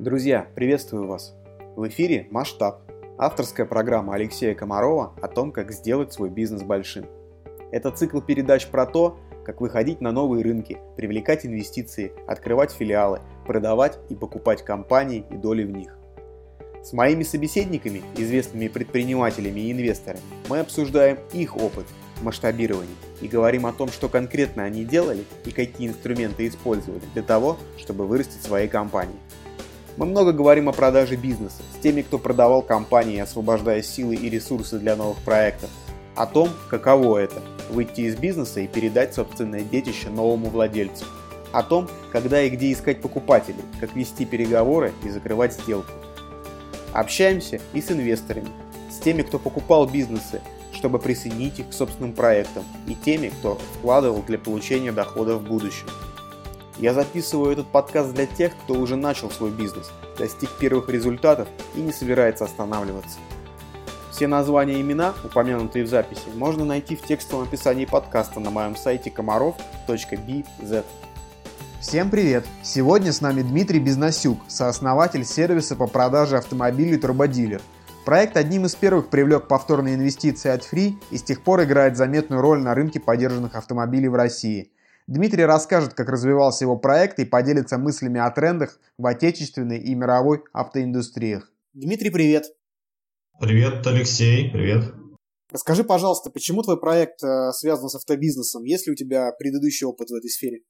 Друзья, приветствую вас! В эфире «Масштаб» – авторская программа Алексея Комарова о том, как сделать свой бизнес большим. Это цикл передач про то, как выходить на новые рынки, привлекать инвестиции, открывать филиалы, продавать и покупать компании и доли в них. С моими собеседниками, известными предпринимателями и инвесторами, мы обсуждаем их опыт масштабирования и говорим о том, что конкретно они делали и какие инструменты использовали для того, чтобы вырастить свои компании. Мы много говорим о продаже бизнеса с теми, кто продавал компании, освобождая силы и ресурсы для новых проектов. О том, каково это – выйти из бизнеса и передать собственное детище новому владельцу. О том, когда и где искать покупателей, как вести переговоры и закрывать сделку. Общаемся и с инвесторами, с теми, кто покупал бизнесы, чтобы присоединить их к собственным проектам, и теми, кто вкладывал для получения дохода в будущем. Я записываю этот подкаст для тех, кто уже начал свой бизнес, достиг первых результатов и не собирается останавливаться. Все названия и имена, упомянутые в записи, можно найти в текстовом описании подкаста на моем сайте комаров.bz. Всем привет! Сегодня с нами Дмитрий Безносюк, сооснователь сервиса по продаже автомобилей Турбодилер. Проект одним из первых привлек повторные инвестиции от Free и с тех пор играет заметную роль на рынке поддержанных автомобилей в России – Дмитрий расскажет, как развивался его проект и поделится мыслями о трендах в отечественной и мировой автоиндустриях. Дмитрий, привет! Привет, Алексей, привет! Расскажи, пожалуйста, почему твой проект э, связан с автобизнесом? Есть ли у тебя предыдущий опыт в этой сфере?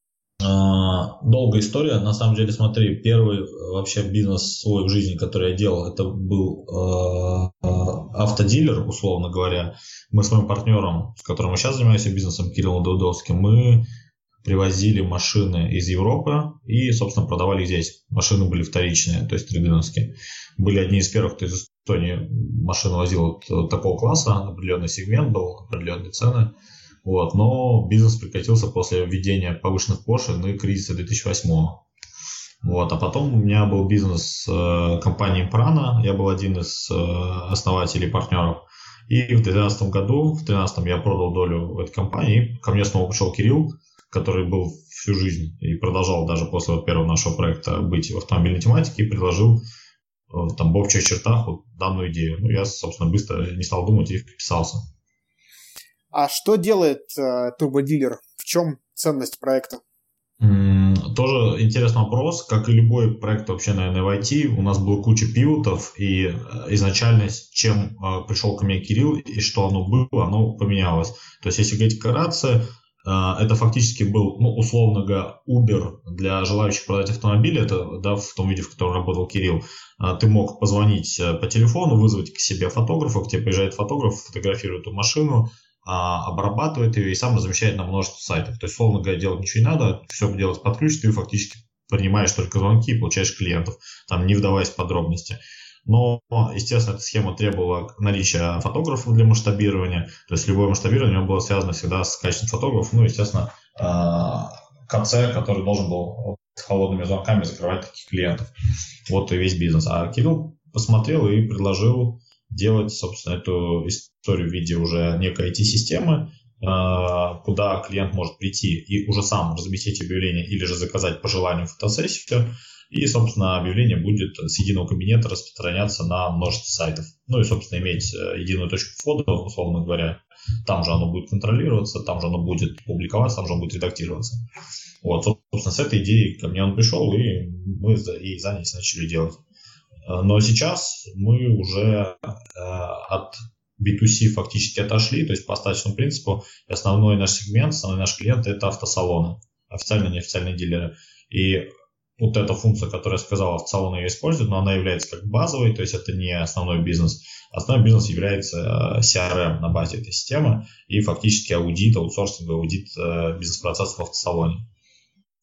А, долгая история. На самом деле, смотри, первый вообще бизнес свой в жизни, который я делал, это был э, автодилер, условно говоря. Мы с моим партнером, с которым я сейчас занимаюсь бизнесом, Кириллом Дудовским, мы привозили машины из Европы и, собственно, продавали здесь. Машины были вторичные, то есть трейдиновские. Были одни из первых, кто из Эстонии машины возил вот такого класса, определенный сегмент был, определенные цены. Вот, но бизнес прекратился после введения повышенных пошлин и кризиса 2008 вот, а потом у меня был бизнес э, компании Прана, я был один из э, основателей партнеров. И в 2012 году, в 2013 я продал долю в этой компании, ко мне снова пришел Кирилл, который был всю жизнь и продолжал даже после вот первого нашего проекта быть в автомобильной тематике и предложил э, там в общих чертах вот данную идею. Ну, я, собственно, быстро не стал думать и вписался. А что делает э, турбодилер? В чем ценность проекта? Mm, тоже интересный вопрос. Как и любой проект вообще, наверное, в IT, у нас было куча пивотов, и э, изначально чем э, пришел ко мне Кирилл и что оно было, оно поменялось. То есть, если говорить вкратце, это фактически был, ну, условно говоря, Uber для желающих продать автомобили, это, да, в том виде, в котором работал Кирилл. А, ты мог позвонить э, по телефону, вызвать к себе фотографа, к тебе приезжает фотограф, фотографирует эту машину, а, обрабатывает ее и сам размещает на множество сайтов. То есть, условно говоря, делать ничего не надо, все делать под ключ, ты фактически принимаешь только звонки и получаешь клиентов, там не вдаваясь в подробности. Но, естественно, эта схема требовала наличия фотографов для масштабирования. То есть любое масштабирование было связано всегда с качеством фотографов. Ну, естественно, а, КЦ, который должен был холодными звонками закрывать таких клиентов. Вот и весь бизнес. А Кирилл посмотрел и предложил делать, собственно, эту историю в виде уже некой IT-системы, а, куда клиент может прийти и уже сам разместить объявление или же заказать по желанию фотосессию, и, собственно, объявление будет с единого кабинета распространяться на множество сайтов. Ну и, собственно, иметь э, единую точку входа, условно говоря. Там же оно будет контролироваться, там же оно будет публиковаться, там же оно будет редактироваться. Вот, собственно, с этой идеей ко мне он пришел, и мы и занялись, начали делать. Э, но сейчас мы уже э, от B2C фактически отошли, то есть по остаточному принципу основной наш сегмент, основной наш клиент это автосалоны, официальные, неофициальные дилеры. И вот эта функция, которую я сказал, автосалон ее использует, но она является как базовой, то есть это не основной бизнес. Основной бизнес является э, CRM на базе этой системы и фактически аудит, аутсорсинговый аудит э, бизнес-процессов в автосалоне.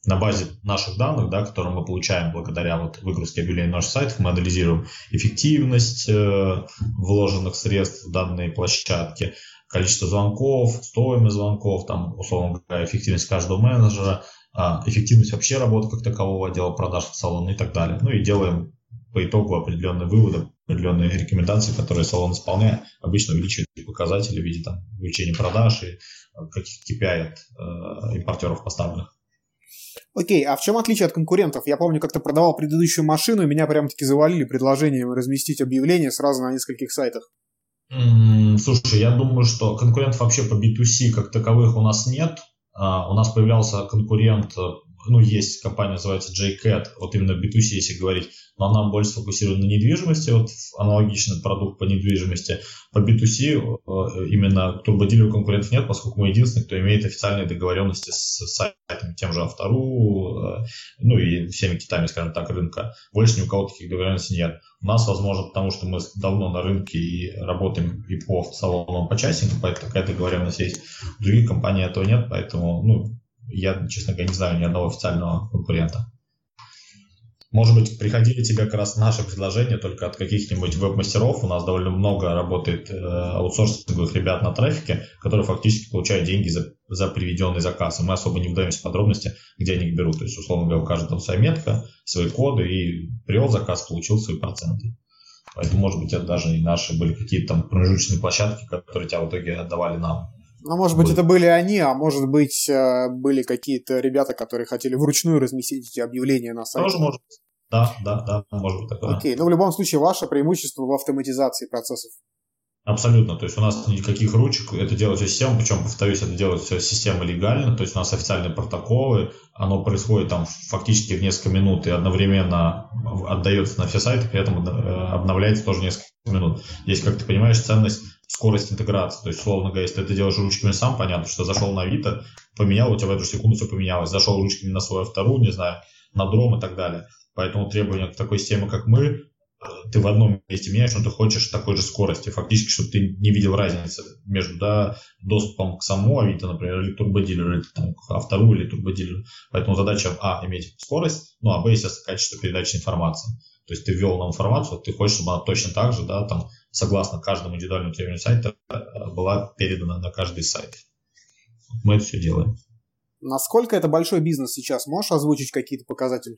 На базе наших данных, да, которые мы получаем благодаря вот выгрузке объявлений наших сайтов, мы анализируем эффективность э, вложенных средств в данные площадки, количество звонков, стоимость звонков, там, условно говоря, эффективность каждого менеджера – эффективность вообще работы как такового отдела продаж в салоне и так далее. Ну и делаем по итогу определенные выводы, определенные рекомендации, которые салон исполняет, обычно увеличивают показатели в виде там, увеличения продаж и а, каких-то KPI от э, импортеров поставленных. Окей, а в чем отличие от конкурентов? Я помню, как ты продавал предыдущую машину, и меня прям-таки завалили предложением разместить объявление сразу на нескольких сайтах. Слушай, я думаю, что конкурентов вообще по B2C как таковых у нас нет. А, у нас появлялся конкурент э, ну, есть компания, называется JCAT, вот именно B2C, если говорить, но она больше сфокусирована на недвижимости, вот аналогичный продукт по недвижимости. По B2C э, именно турбодилеру конкурентов нет, поскольку мы единственный, кто имеет официальные договоренности с сайтами, тем же Автору, э, ну и всеми китами, скажем так, рынка. Больше ни у кого таких договоренностей нет. У нас, возможно, потому что мы давно на рынке и работаем и по салонам по часингу, поэтому такая договоренность есть. У других компаний этого нет, поэтому, ну, я, честно говоря, не знаю ни одного официального конкурента. Может быть, приходили тебе как раз наши предложения только от каких-нибудь веб-мастеров. У нас довольно много работает э, аутсорсинговых ребят на трафике, которые фактически получают деньги за, за приведенный заказ. И мы особо не вдаемся в подробности, где они их берут. То есть, условно говоря, у каждого своя метка, свои коды, и привел заказ, получил свои проценты. Поэтому, может быть, это даже и наши были какие-то там промежуточные площадки, которые тебя в итоге отдавали нам. Ну, может быть, это были они, а может быть, э, были какие-то ребята, которые хотели вручную разместить эти объявления на сайте. Тоже может быть. Да, да, да, может быть такое. Окей, но ну, в любом случае ваше преимущество в автоматизации процессов. Абсолютно. То есть у нас никаких ручек, это делает все система, причем, повторюсь, это делает все система легально, то есть у нас официальные протоколы, оно происходит там фактически в несколько минут и одновременно отдается на все сайты, при этом э, обновляется тоже несколько минут. Здесь, как ты понимаешь, ценность скорость интеграции. То есть, условно говоря, если ты это делаешь ручками сам, понятно, что зашел на Авито, поменял, у тебя в эту секунду все поменялось. Зашел ручками на свою вторую, не знаю, на дром и так далее. Поэтому требования к такой системе, как мы, ты в одном месте меняешь, но ты хочешь такой же скорости. Фактически, чтобы ты не видел разницы между да, доступом к самому Авито, например, или турбодилеру, или там, к автору или турбодилеру. Поэтому задача, а, иметь скорость, ну, а, б, естественно, качество передачи информации. То есть ты ввел нам информацию, ты хочешь, чтобы она точно так же, да, там, согласно каждому индивидуальному требованию сайта, э, была передана на каждый сайт. Мы это все делаем. Насколько это большой бизнес сейчас? Можешь озвучить какие-то показатели?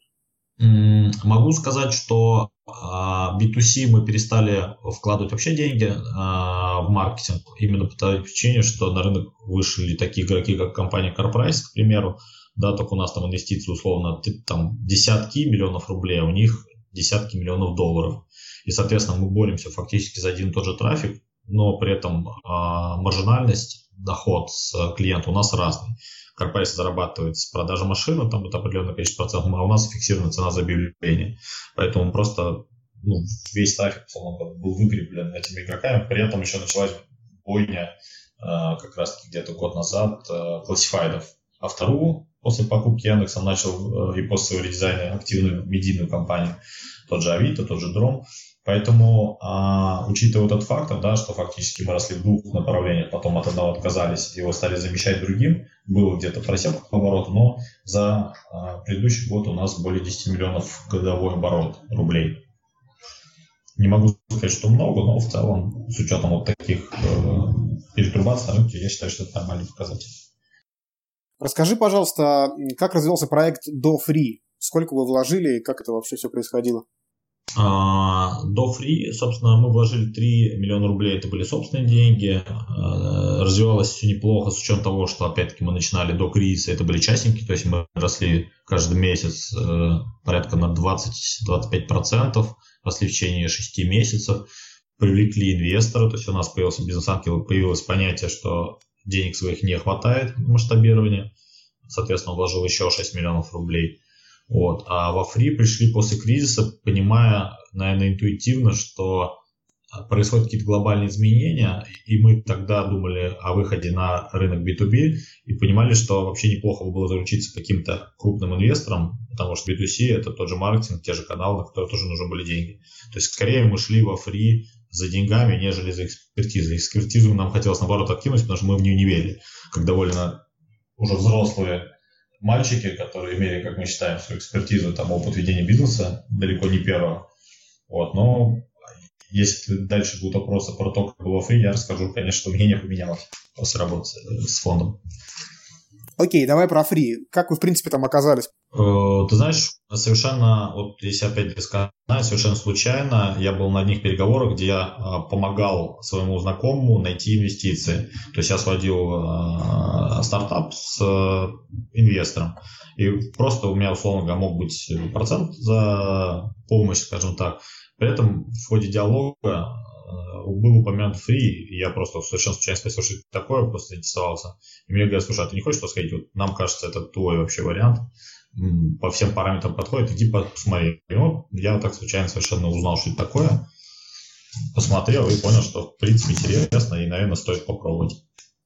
Могу сказать, что B2C а, мы перестали вкладывать вообще деньги а, в маркетинг именно по той причине, что на рынок вышли такие игроки, как компания CarPrice, к примеру, да, только у нас там инвестиции условно там десятки миллионов рублей, а у них десятки миллионов долларов. И, соответственно, мы боремся фактически за один и тот же трафик, но при этом э, маржинальность, доход с клиента у нас разный. Корпорация зарабатывает с продажи машины, там это определенное количество процентов, а у нас фиксированная цена за объявление. Поэтому просто ну, весь трафик был выкреплен этими игроками. При этом еще началась бойня э, как раз где-то год назад э, классифайдов. А вторую после покупки Яндекса начал э, и после своего редизайна активную медийную кампанию. Тот же Авито, тот же Дром. Поэтому, а, учитывая этот фактор, да, что фактически мы росли в двух направлениях, потом от одного отказались, его стали замещать другим, было где-то просел оборот, но за а, предыдущий год у нас более 10 миллионов годовой оборот рублей. Не могу сказать, что много, но в целом, с учетом вот таких э, перетрубаций на рынке, я считаю, что это нормальный показатель. Расскажи, пожалуйста, как развивался проект до Free? Сколько вы вложили и как это вообще все происходило? А, до Free, собственно, мы вложили 3 миллиона рублей, это были собственные деньги. А, развивалось все неплохо с учетом того, что, опять-таки, мы начинали до кризиса, это были частники, то есть мы росли каждый месяц э, порядка на 20-25%, росли в течение 6 месяцев, привлекли инвестора, то есть у нас появился бизнес-ангел, появилось понятие, что денег своих не хватает на масштабирование, соответственно, вложил еще 6 миллионов рублей. Вот. А во фри пришли после кризиса, понимая, наверное, интуитивно, что происходят какие-то глобальные изменения, и мы тогда думали о выходе на рынок B2B и понимали, что вообще неплохо бы было заручиться каким-то крупным инвестором, потому что B2C это тот же маркетинг, те же каналы, на которые тоже нужны были деньги. То есть скорее мы шли во фри за деньгами, нежели за экспертизой. Экспертизу нам хотелось наоборот откинуть, потому что мы в нее не верили, как довольно уже взрослые мальчики, которые имели, как мы считаем, свою экспертизу, там, опыт ведения бизнеса, далеко не первого. Вот, но если дальше будут вопросы про то, как было фри, я расскажу, конечно, что мнение поменялось после работы с фондом. Окей, давай про фри. Как вы, в принципе, там оказались? Э, ты знаешь, совершенно, вот если опять без совершенно случайно я был на одних переговорах, где я э, помогал своему знакомому найти инвестиции. То есть я сводил э, стартап с инвестором. И просто у меня, условно говоря, мог быть процент за помощь, скажем так. При этом в ходе диалога был упомянут фри, и я просто совершенно случайно спросил, что это такое, просто интересовался. И мне говорят, слушай, а ты не хочешь посмотреть? Вот нам кажется, это твой вообще вариант по всем параметрам подходит, иди посмотри. И вот я так случайно совершенно узнал, что это такое, посмотрел и понял, что в принципе интересно и, наверное, стоит попробовать.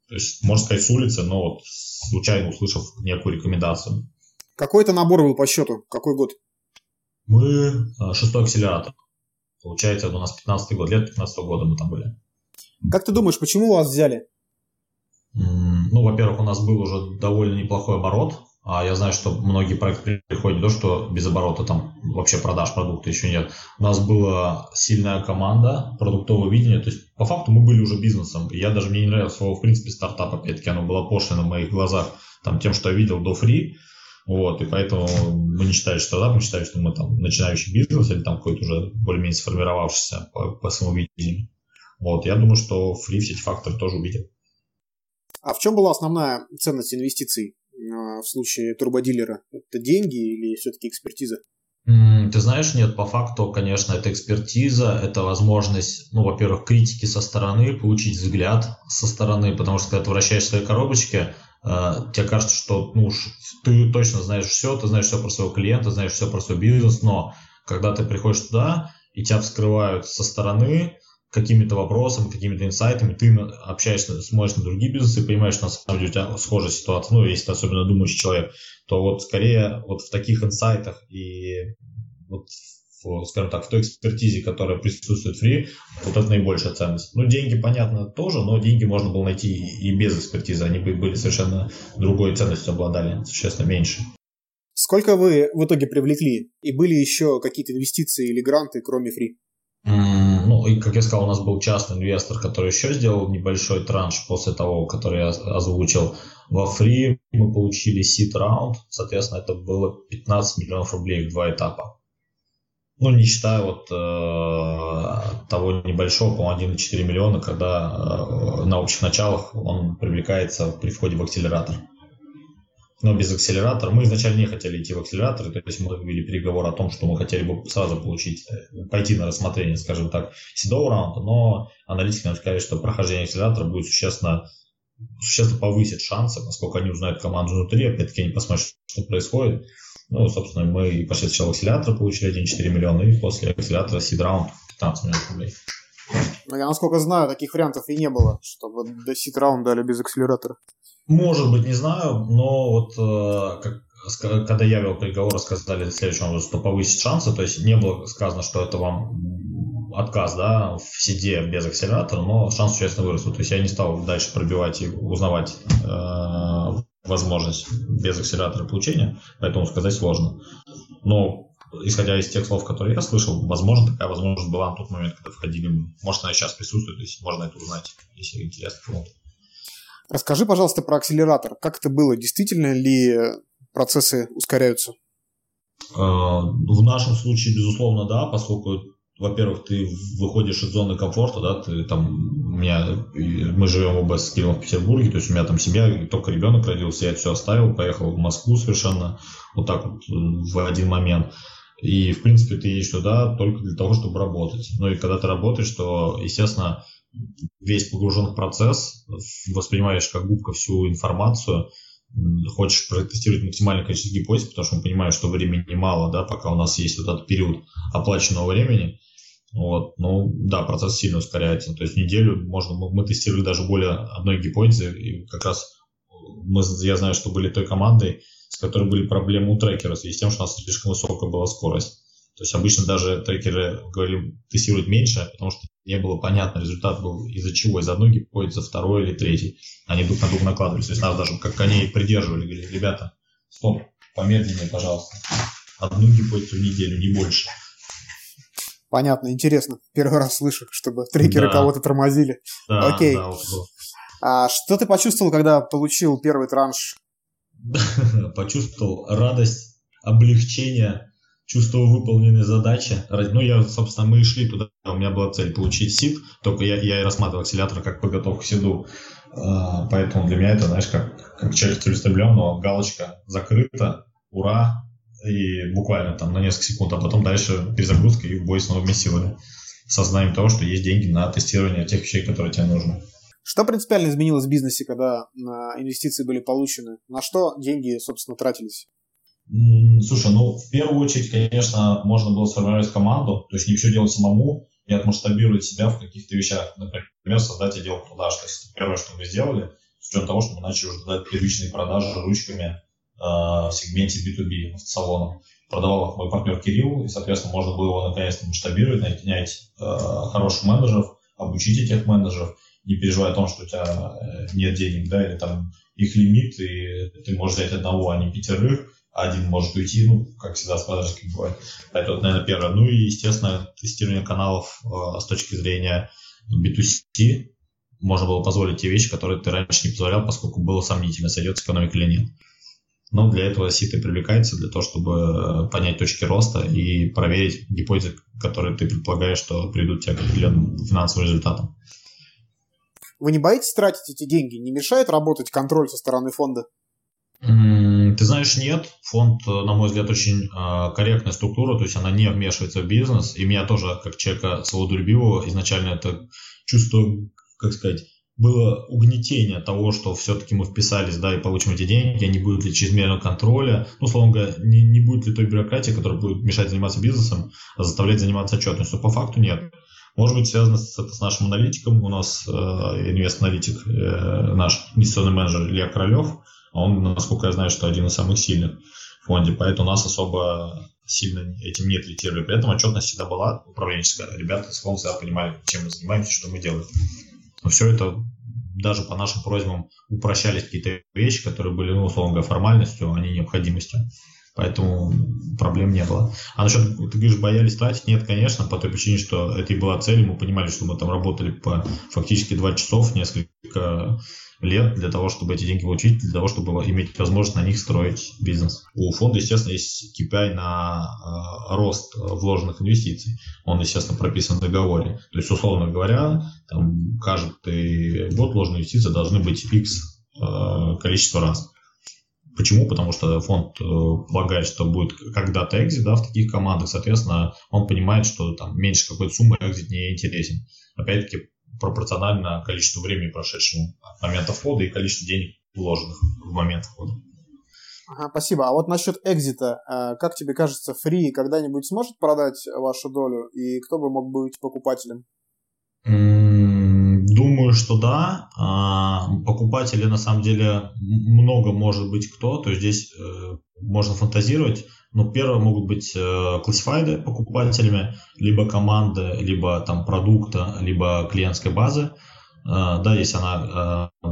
То есть, можно сказать, с улицы, но вот случайно услышав некую рекомендацию. Какой это набор был по счету? Какой год? Мы а, шестой акселератор. Получается, у нас 15 год, лет 15 года мы там были. Как ты думаешь, почему вас взяли? Ну, во-первых, у нас был уже довольно неплохой оборот а я знаю, что многие проекты приходят не то, что без оборота там вообще продаж продукта еще нет. У нас была сильная команда, продуктовое видение. То есть, по факту, мы были уже бизнесом. Я даже мне не нравился слово, в принципе, стартап, опять-таки, оно было пошлено в моих глазах там, тем, что я видел до фри. Вот, и поэтому мы не считаем, что стартап, мы считаем, что мы там начинающий бизнес или там какой-то уже более-менее сформировавшийся по, по своему видению. Вот, я думаю, что фри все эти факторы тоже увидел. А в чем была основная ценность инвестиций? А, в случае турбодилера? Это деньги или все-таки экспертиза? Ты знаешь, нет, по факту, конечно, это экспертиза, это возможность, ну, во-первых, критики со стороны, получить взгляд со стороны, потому что когда ты вращаешь свои коробочки, э, тебе кажется, что ну, ты точно знаешь все, ты знаешь все про своего клиента, знаешь все про свой бизнес, но когда ты приходишь туда, и тебя вскрывают со стороны, какими-то вопросами, какими-то инсайтами, ты общаешься, смотришь на другие бизнесы и понимаешь, что на самом деле у тебя схожая ситуация, ну, если ты особенно думающий человек, то вот скорее вот в таких инсайтах и вот скажем так, в той экспертизе, которая присутствует фри, вот это наибольшая ценность. Ну, деньги, понятно, тоже, но деньги можно было найти и без экспертизы, они были совершенно другой ценностью обладали, существенно меньше. Сколько вы в итоге привлекли? И были еще какие-то инвестиции или гранты, кроме фри? Ну, и, как я сказал, у нас был частный инвестор, который еще сделал небольшой транш после того, который я озвучил. Во фри мы получили сид раунд, соответственно, это было 15 миллионов рублей в два этапа. Ну, не считая вот э, того небольшого, по-моему, 1,4 миллиона, когда э, на общих началах он привлекается при входе в акселератор но без акселератора. Мы изначально не хотели идти в акселератор, то есть мы вели переговор о том, что мы хотели бы сразу получить, э, пойти на рассмотрение, скажем так, седого раунда, но аналитики нам сказали, что прохождение акселератора будет существенно существенно повысит шансы, поскольку они узнают команду внутри, опять-таки они посмотрят, что происходит. Ну, собственно, мы пошли сначала в акселератор, получили 1,4 миллиона, и после акселератора сид раунд 15 миллионов рублей. Я, насколько знаю, таких вариантов и не было, чтобы до сид раунда дали без акселератора. Может быть, не знаю, но вот э, как, когда я вел переговоры, сказали следующим что повысить шансы, то есть не было сказано, что это вам отказ, да, в сиде без акселератора, но шанс существенно вырос. То есть я не стал дальше пробивать и узнавать э, возможность без акселератора получения, поэтому сказать сложно. Но исходя из тех слов, которые я слышал, возможно, такая возможность была на тот момент, когда входили. Может, она сейчас присутствует, то есть можно это узнать, если интересно кому-то. Расскажи, пожалуйста, про акселератор. Как это было? Действительно ли процессы ускоряются? Э, в нашем случае, безусловно, да, поскольку, во-первых, ты выходишь из зоны комфорта, да, ты там, у меня, мы живем оба с Кириллом в Петербурге, то есть у меня там семья, только ребенок родился, я все оставил, поехал в Москву совершенно вот так вот в один момент. И, в принципе, ты едешь туда только для того, чтобы работать. Ну и когда ты работаешь, то, естественно, весь погружен в процесс, воспринимаешь как губка всю информацию, хочешь протестировать максимальное количество гипотез, потому что мы понимаем, что времени мало, да, пока у нас есть вот этот период оплаченного времени. Вот, ну да, процесс сильно ускоряется. То есть неделю можно, мы тестировали даже более одной гипотезы, и как раз мы, я знаю, что были той командой, с которой были проблемы у трекера в связи с тем, что у нас слишком высокая была скорость. То есть обычно даже трекеры говорили тестируют меньше, потому что не было понятно, результат был из-за чего, из одной гипотезы, второй или третий. Они друг на друга накладывались. То есть нас даже как коней придерживали, говорили, ребята, стоп, помедленнее, пожалуйста. Одну гипотезу в неделю, не больше. Понятно, интересно. Первый раз слышу, чтобы трекеры да. кого-то тормозили. Да, Окей. Да, вот, вот. А что ты почувствовал, когда получил первый транш? Почувствовал радость облегчение, чувство выполненной задачи. Ну, я, собственно, мы и шли туда, у меня была цель получить СИД, только я, я и рассматривал акселератор как подготовку к СИДу. А, поэтому для меня это, знаешь, как, как человек целеустремленного, галочка закрыта, ура, и буквально там на несколько секунд, а потом дальше перезагрузка и в бой с новыми силами. Сознанием того, что есть деньги на тестирование тех вещей, которые тебе нужны. Что принципиально изменилось в бизнесе, когда инвестиции были получены? На что деньги, собственно, тратились? Слушай, ну, в первую очередь, конечно, можно было сформировать команду, то есть не все делать самому и отмасштабировать себя в каких-то вещах. Например, создать отдел продаж. То есть первое, что мы сделали, с учетом того, что мы начали уже дать первичные продажи ручками э, в сегменте B2B, салонов. Продавал их мой партнер Кирилл, и, соответственно, можно было его наконец-то масштабировать, нанять э, хороших менеджеров, обучить этих менеджеров, не переживая о том, что у тебя э, нет денег, да, или там их лимит, и ты можешь взять одного, а не пятерых, один может уйти, ну, как всегда с продажей бывает. Это, вот, наверное, первое. Ну и, естественно, тестирование каналов э, с точки зрения B2C. Можно было позволить те вещи, которые ты раньше не позволял, поскольку было сомнительно, сойдет с экономикой или нет. Но для этого ситы привлекается, для того, чтобы э, понять точки роста и проверить гипотезы, которые ты предполагаешь, что придут тебе к определенным финансовым результатам. Вы не боитесь тратить эти деньги? Не мешает работать контроль со стороны фонда? Ты знаешь, нет. Фонд, э, на мой взгляд, очень э, корректная структура, то есть она не вмешивается в бизнес. И меня тоже, как человека свободолюбивого, изначально это чувство, как сказать, было угнетение того, что все-таки мы вписались, да, и получим эти деньги, а не будет ли чрезмерного контроля, ну, условно говоря, не, не будет ли той бюрократии, которая будет мешать заниматься бизнесом, а заставлять заниматься отчетностью. По факту нет. Может быть, связано с, это с нашим аналитиком. У нас э, инвест-аналитик, э, наш инвестиционный менеджер Илья Королев, он, насколько я знаю, что один из самых сильных в фонде, поэтому нас особо сильно этим не третировали. При этом отчетность всегда была управленческая. Ребята с фонда всегда понимали, чем мы занимаемся, что мы делаем. Но все это даже по нашим просьбам упрощались какие-то вещи, которые были, ну, условно говоря, формальностью, а не необходимостью. Поэтому проблем не было. А насчет, ты говоришь, боялись тратить? Нет, конечно, по той причине, что это и была цель. Мы понимали, что мы там работали по фактически два часов, несколько лет для того, чтобы эти деньги получить, для того, чтобы иметь возможность на них строить бизнес. У фонда, естественно, есть KPI на э, рост вложенных инвестиций. Он, естественно, прописан в договоре. То есть, условно говоря, там, каждый год вложенные инвестиции должны быть X э, количество раз. Почему? Потому что фонд э, полагает, что будет когда-то экзит да, в таких командах, соответственно, он понимает, что там меньше какой-то суммы экзит не интересен. Опять-таки, пропорционально количеству времени, прошедшему от момента входа и количеству денег, вложенных в момент входа. Ага, спасибо. А вот насчет экзита, э, как тебе кажется, Фри когда-нибудь сможет продать вашу долю, и кто бы мог быть покупателем? Думаю, что да. А, покупатели на самом деле много может быть кто. То есть здесь э, можно фантазировать. Но первое могут быть э, классифайды покупателями, либо команды, либо там продукта, либо клиентской базы. Э, да, если она, э,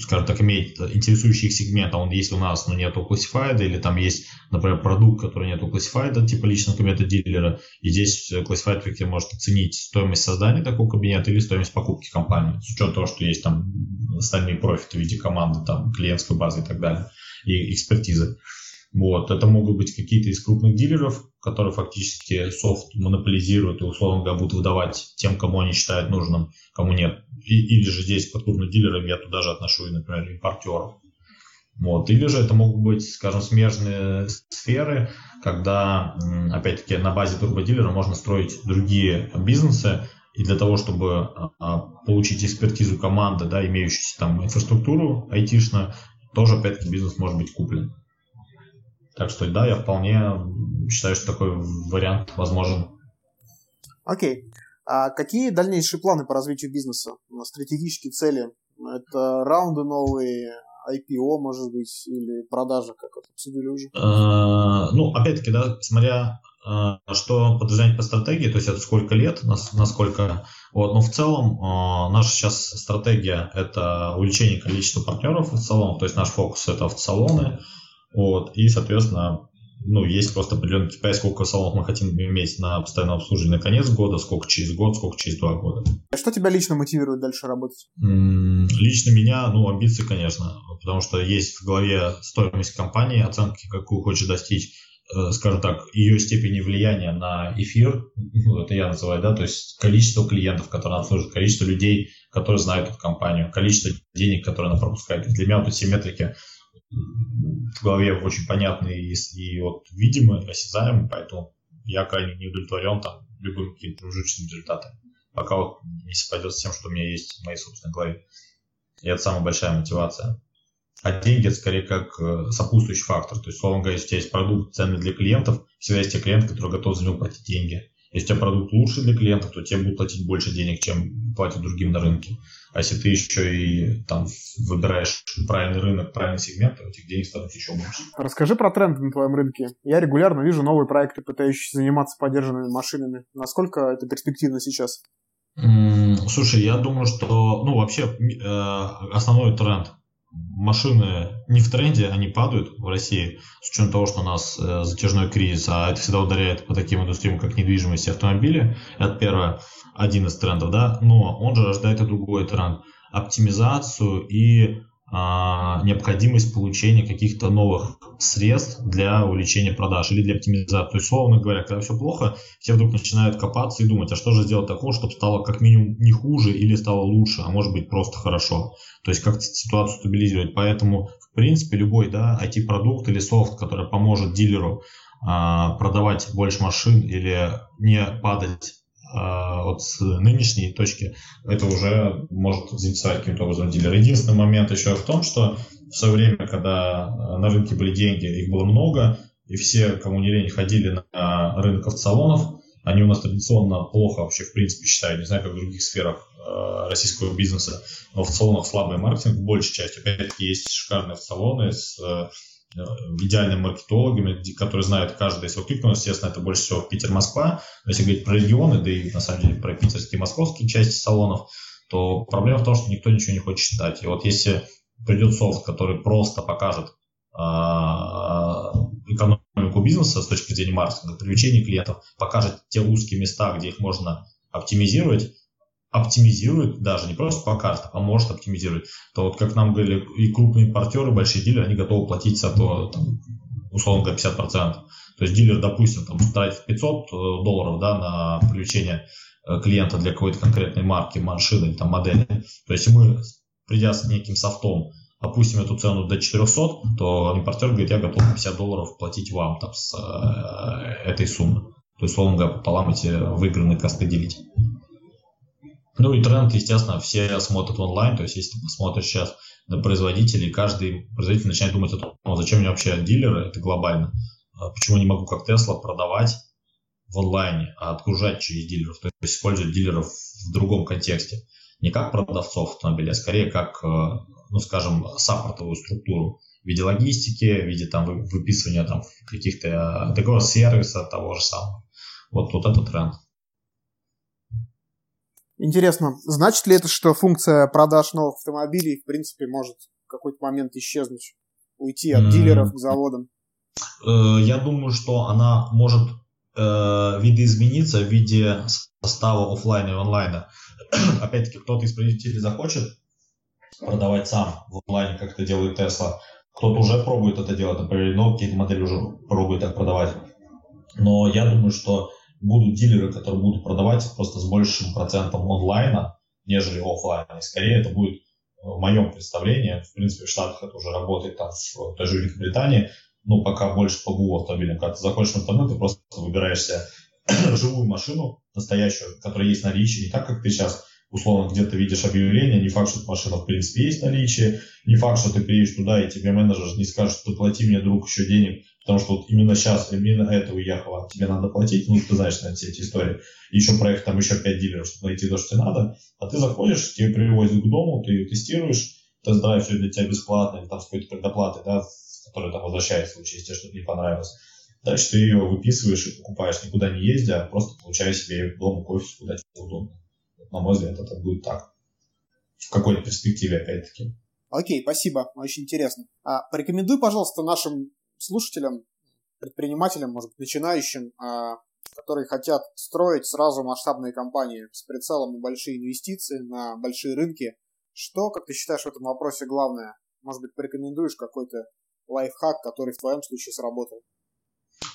скажем так, имеет интересующий их сегмент, а он есть у нас, но нету классифайда, или там есть, например, продукт, который нету классифайда, типа личного кабинета дилера, и здесь классифайд как может оценить стоимость создания такого кабинета или стоимость покупки компании, с учетом того, что есть там остальные профиты в виде команды, там, клиентской базы и так далее, и экспертизы. Вот. Это могут быть какие-то из крупных дилеров, которые фактически софт монополизируют и, условно говоря, будут выдавать тем, кому они считают нужным, кому нет. И, или же здесь под крупным дилером я туда же отношу, например, импортеров. Вот. Или же это могут быть, скажем, смежные сферы, когда, опять-таки, на базе турбодилера можно строить другие бизнесы, и для того, чтобы а, получить экспертизу команды, да, имеющуюся там инфраструктуру айтишную, тоже, опять-таки, бизнес может быть куплен. Так что да, я вполне считаю, что такой вариант возможен. Окей. А какие дальнейшие планы по развитию бизнеса? Стратегические цели? Это раунды новые, IPO, может быть, или продажа, как это обсудили уже? Э, ну, опять-таки, да, смотря э, что подразумевать по стратегии, то есть это сколько лет, насколько... Вот, но в целом э, наша сейчас стратегия – это увеличение количества партнеров в салонах, то есть наш фокус – это автосалоны, вот, и, соответственно, ну, есть просто определенный KPI, сколько салонов мы хотим иметь на постоянном обслуживании на конец года, сколько через год, сколько через два года. А что тебя лично мотивирует дальше работать? Лично меня, ну, амбиции, конечно, потому что есть в голове стоимость компании, оценки, какую хочешь достичь, э, скажем так, ее степени влияния на эфир, ну, это я называю, да, то есть количество клиентов, которые обслуживают, количество людей, которые знают эту компанию, количество денег, которые она пропускает. Для меня вот эти метрики в голове очень понятные и, и вот видимые, осязаемые, поэтому я крайне не удовлетворен там любым каким-то промежуточным результатом. Пока вот не совпадет с тем, что у меня есть в моей собственной голове. И это самая большая мотивация. А деньги это скорее как э, сопутствующий фактор. То есть, словом говоря, если у тебя есть продукт ценный для клиентов, всегда есть те клиенты, которые готовы за него платить деньги. Если у тебя продукт лучше для клиентов, то тебе будут платить больше денег, чем платят другим на рынке. А если ты еще и там выбираешь правильный рынок, правильный сегмент, то этих денег становится еще больше. Расскажи про тренды на твоем рынке. Я регулярно вижу новые проекты, пытающиеся заниматься поддержанными машинами. Насколько это перспективно сейчас? Слушай, я думаю, что, ну, вообще, э, основной тренд машины не в тренде, они падают в России, с учетом того, что у нас э, затяжной кризис, а это всегда ударяет по таким индустриям, как недвижимость и автомобили. Это первое, один из трендов, да, но он же рождает и другой тренд. Оптимизацию и необходимость получения каких-то новых средств для увеличения продаж или для оптимизации. То есть, словно говоря, когда все плохо, все вдруг начинают копаться и думать, а что же сделать такого, чтобы стало как минимум не хуже или стало лучше, а может быть просто хорошо. То есть, как ситуацию стабилизировать. Поэтому, в принципе, любой да, IT-продукт или софт, который поможет дилеру а, продавать больше машин или не падать а, от нынешней точки это уже может заинтересовать каким-то образом дилера. Единственный момент еще в том, что в свое время, когда а, на рынке были деньги, их было много, и все, кому не лень, ходили на рынок автосалонов, они у нас традиционно плохо вообще в принципе считают, не знаю, как в других сферах э, российского бизнеса, но в салонах слабый маркетинг, большей частью. Опять-таки есть шикарные салоны с Э, идеальными маркетологами, которые знают каждый свой клик, но, естественно, это больше всего Питер-Москва. Если говорить про регионы, да и на самом деле про питерские и московские части салонов, то проблема в том, что никто ничего не хочет читать. И вот если придет софт, который просто покажет а, экономику бизнеса с точки зрения маркетинга, привлечения клиентов, покажет те узкие места, где их можно оптимизировать, оптимизирует, даже не просто по картам, а может оптимизировать, то вот как нам говорили, и крупные импортеры, большие дилеры, они готовы платить за то, там, условно говоря, 50%. То есть дилер, допустим, там, тратит 500 э, долларов да, на привлечение э, клиента для какой-то конкретной марки, машины или там, модели. То есть мы, придя с неким софтом, опустим эту цену до 400, то импортер говорит, я готов 50 долларов платить вам там, с э, этой суммы. То есть, условно говоря, пополам эти выигранные косты делить. Ну и тренд, естественно, все смотрят онлайн, то есть если ты посмотришь сейчас на производителей, каждый производитель начинает думать о том, «А зачем мне вообще дилеры, это глобально, а почему не могу как Tesla продавать в онлайне, а отгружать через дилеров, то есть использовать дилеров в другом контексте, не как продавцов автомобиля, а скорее как, э, ну скажем, саппортовую структуру в виде логистики, в виде там выписывания там каких-то э, договоров сервиса того же самого. Вот, вот это тренд. Интересно, значит ли это, что функция продаж новых автомобилей, в принципе, может в какой-то момент исчезнуть, уйти от дилеров к заводам? Э, я думаю, что она может э, видоизмениться в виде состава офлайна и онлайна. Опять-таки, кто-то из производителей захочет продавать сам в онлайне, как это делает Tesla. Кто-то уже пробует это делать, например, но какие-то модели уже пробуют так продавать. Но я думаю, что будут дилеры, которые будут продавать просто с большим процентом онлайна, нежели офлайна. И скорее это будет э, в моем представлении, в принципе, в Штатах это уже работает, там, в той же Великобритании, ну, пока больше по БУ автомобилям. Когда ты заходишь в интернет, ты просто выбираешься живую машину, настоящую, которая есть наличие, не так, как ты сейчас условно где-то видишь объявление, не факт, что эта машина в принципе есть наличие, не факт, что ты приедешь туда и тебе менеджер не скажет, что плати мне, друг, еще денег, потому что вот именно сейчас, именно это уехало, тебе надо платить, ну, ты знаешь, на все эти истории. Еще проект, там еще 5 дилеров, чтобы найти то, что тебе надо, а ты заходишь, тебе привозят к дому, ты тестируешь, тест-драйв все для тебя бесплатно, или там с какой-то предоплатой, да, которая там возвращается в случае, если тебе что-то не понравилось. Дальше ты ее выписываешь и покупаешь, никуда не ездя, а просто получая себе дома кофе, куда тебе удобно. На мой взгляд, это будет так. В какой-то перспективе, опять-таки. Окей, спасибо, очень интересно. А, порекомендуй, пожалуйста, нашим слушателям предпринимателям, может быть, начинающим, а, которые хотят строить сразу масштабные компании с прицелом на большие инвестиции, на большие рынки. Что, как ты считаешь, в этом вопросе главное? Может быть, порекомендуешь какой-то лайфхак, который в твоем случае сработал?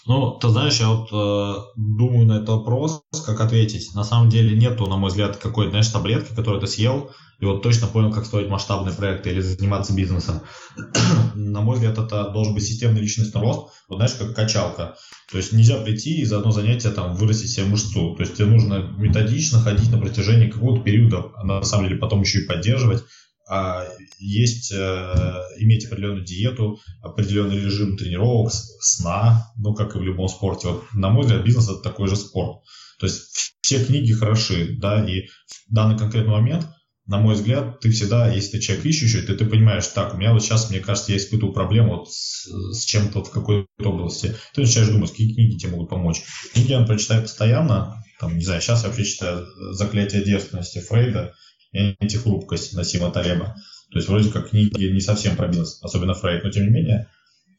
Ну, ты знаешь, я вот э, думаю на этот вопрос, как ответить. На самом деле нету, на мой взгляд, какой-то, знаешь, таблетки, которую ты съел, и вот точно понял, как строить масштабные проекты или заниматься бизнесом. на мой взгляд, это должен быть системный личностный рост, вот знаешь, как качалка. То есть нельзя прийти и за одно занятие там вырастить себе мышцу. То есть тебе нужно методично ходить на протяжении какого-то периода, а на самом деле потом еще и поддерживать а есть, э, иметь определенную диету, определенный режим тренировок, сна, ну, как и в любом спорте. Вот, на мой взгляд, бизнес – это такой же спорт. То есть все книги хороши, да, и в данный конкретный момент, на мой взгляд, ты всегда, если ты человек ищущий, ты, ты понимаешь, так, у меня вот сейчас, мне кажется, я испытываю проблему вот с, с чем-то вот в какой-то области. Ты начинаешь думать, какие книги тебе могут помочь. Книги он прочитает постоянно, там, не знаю, сейчас я вообще читаю «Заклятие девственности» Фрейда, и антихрупкость Насима Талеба. То есть вроде как книги не совсем про бизнес, особенно Фрейд, но тем не менее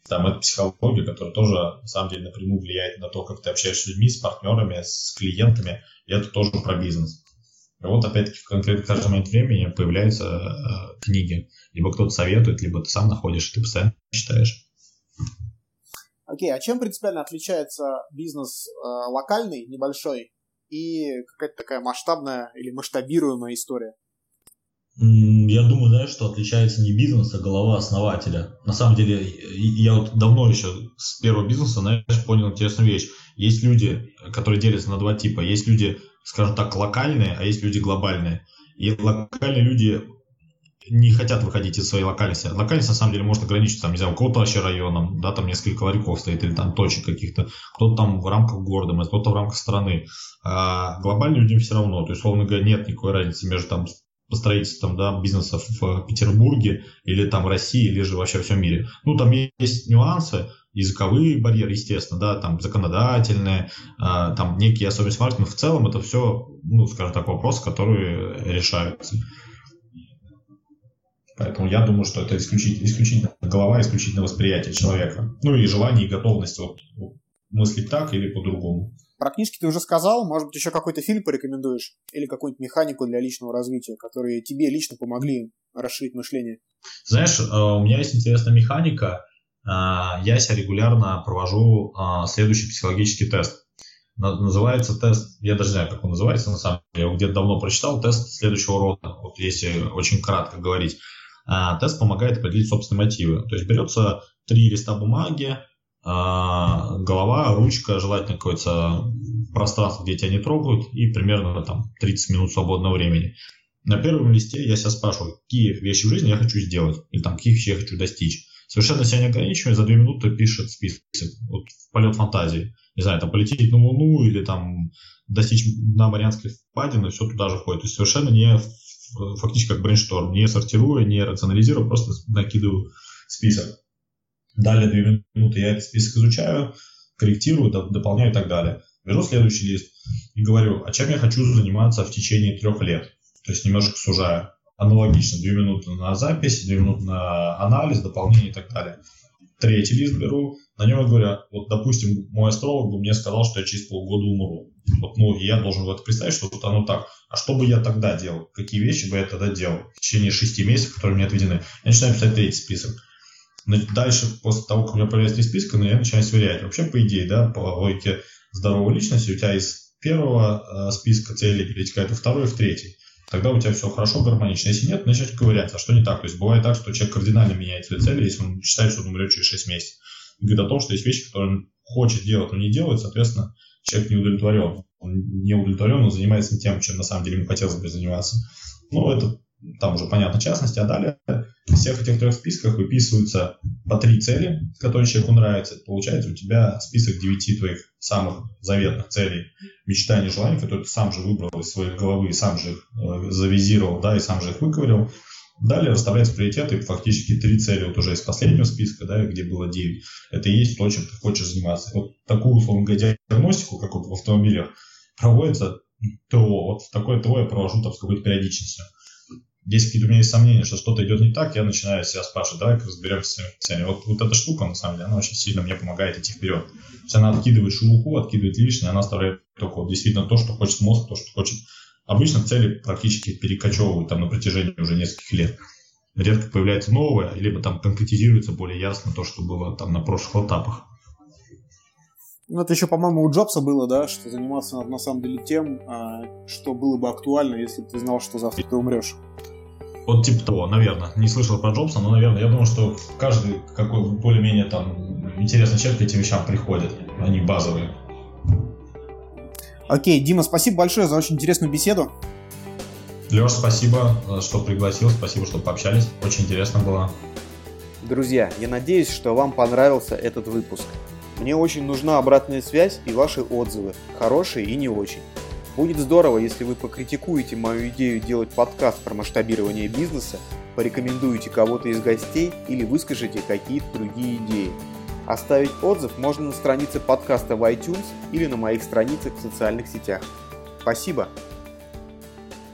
там это психология, которая тоже на самом деле напрямую влияет на то, как ты общаешься с людьми, с партнерами, с клиентами, и это тоже про бизнес. И вот опять-таки в конкретно каждый момент времени появляются э, книги. Либо кто-то советует, либо ты сам находишь, и ты постоянно читаешь. Окей, okay, а чем принципиально отличается бизнес э, локальный, небольшой, и какая-то такая масштабная или масштабируемая история? Я думаю, знаешь, что отличается не бизнес, а голова основателя. На самом деле, я вот давно еще с первого бизнеса, знаешь, понял интересную вещь. Есть люди, которые делятся на два типа. Есть люди, скажем так, локальные, а есть люди глобальные. И локальные люди не хотят выходить из своей локальности. Локальность, на самом деле, может ограничиться, там, не знаю, у кого-то вообще районом, да, там несколько ларьков стоит, или там точек каких-то, кто-то там в рамках города, кто-то в рамках страны. А глобальным людям все равно, то есть, условно говоря, нет никакой разницы между там строительством да, бизнеса в Петербурге или там в России, или же вообще во всем мире. Ну, там есть нюансы, языковые барьеры, естественно, да, там законодательные, а, там некие особенности маркетинга. В целом это все, ну, скажем так, вопросы, которые решаются. Поэтому я думаю, что это исключительно, исключительно голова, исключительно восприятие человека. Ну и желание и готовность вот, мыслить так или по-другому. Про книжки ты уже сказал, может быть, еще какой-то фильм порекомендуешь? Или какую-нибудь механику для личного развития, которые тебе лично помогли расширить мышление? Знаешь, э, у меня есть интересная механика. Э, я себя регулярно провожу э, следующий психологический тест. Называется тест, я даже не знаю, как он называется на самом деле, я его где-то давно прочитал, тест следующего рода, вот если очень кратко говорить. А, тест помогает определить собственные мотивы. То есть берется три листа бумаги, а, голова, ручка, желательно какое-то пространство, где тебя не трогают, и примерно там 30 минут свободного времени. На первом листе я себя спрашиваю, какие вещи в жизни я хочу сделать, или там каких вещей я хочу достичь. Совершенно себя не ограничивая, за две минуты пишет список, вот полет фантазии. Не знаю, там полететь на Луну или там достичь на Марианской впадины, все туда же входит. То есть совершенно не фактически как брейншторм, не сортируя, не рационализируя, просто накидываю список. Далее две минуты я этот список изучаю, корректирую, дополняю и так далее. Беру следующий лист и говорю, а чем я хочу заниматься в течение трех лет. То есть немножко сужаю. Аналогично, две минуты на запись, две минуты на анализ, дополнение и так далее. Третий лист беру, на нем я говорю, вот, допустим, мой астролог бы мне сказал, что я через полгода умру. Вот, ну, я должен в это представить, что вот оно так. А что бы я тогда делал? Какие вещи бы я тогда делал в течение шести месяцев, которые мне отведены? Я начинаю писать третий список. Дальше, после того, как у меня появляется три списка, ну, я начинаю сверять. Вообще, по идее, да, по логике здоровой личности, у тебя из первого э, списка целей перетекает во второй в третий. Тогда у тебя все хорошо, гармонично. Если нет, начать ковыряться. А что не так? То есть бывает так, что человек кардинально меняет свои цели, если он считает, что он умрет через 6 месяцев. И говорит о том, что есть вещи, которые он хочет делать, но не делает, соответственно, человек не удовлетворен. Он не удовлетворен, он занимается тем, чем на самом деле ему хотелось бы заниматься. Ну, это там уже понятно частности, а далее в всех этих трех списках выписываются по три цели, которые человеку нравятся. Получается у тебя список девяти твоих самых заветных целей, мечтаний, желаний, которые ты сам же выбрал из своей головы, сам же их э, завизировал, да, и сам же их выковырил. Далее расставляются приоритеты, фактически три цели вот уже из последнего списка, да, где было 9. Это и есть то, чем ты хочешь заниматься. Вот такую, условно говоря, диагностику, как вот в автомобилях, проводится ТО. Вот такое ТО я провожу там с какой-то периодичностью. Если какие-то у меня есть сомнения, что что-то идет не так, я начинаю себя спрашивать, давай разберемся с целями. Вот, вот эта штука, на самом деле, она очень сильно мне помогает идти вперед. То есть она откидывает шелуху, откидывает лишнее, она оставляет только вот действительно то, что хочет мозг, то, что хочет. Обычно цели практически перекочевывают там на протяжении уже нескольких лет. Редко появляется новое, либо там конкретизируется более ясно то, что было там на прошлых этапах. Ну, это еще, по-моему, у Джобса было, да, что заниматься на самом деле тем, а, что было бы актуально, если бы ты знал, что завтра ты умрешь. Вот типа того, наверное. Не слышал про Джобса, но, наверное, я думаю, что каждый какой более-менее там интересный человек к этим вещам приходит. Они базовые. Окей, Дима, спасибо большое за очень интересную беседу. Леш, спасибо, что пригласил, спасибо, что пообщались. Очень интересно было. Друзья, я надеюсь, что вам понравился этот выпуск. Мне очень нужна обратная связь и ваши отзывы, хорошие и не очень. Будет здорово, если вы покритикуете мою идею делать подкаст про масштабирование бизнеса, порекомендуете кого-то из гостей или выскажете какие-то другие идеи. Оставить отзыв можно на странице подкаста в iTunes или на моих страницах в социальных сетях. Спасибо!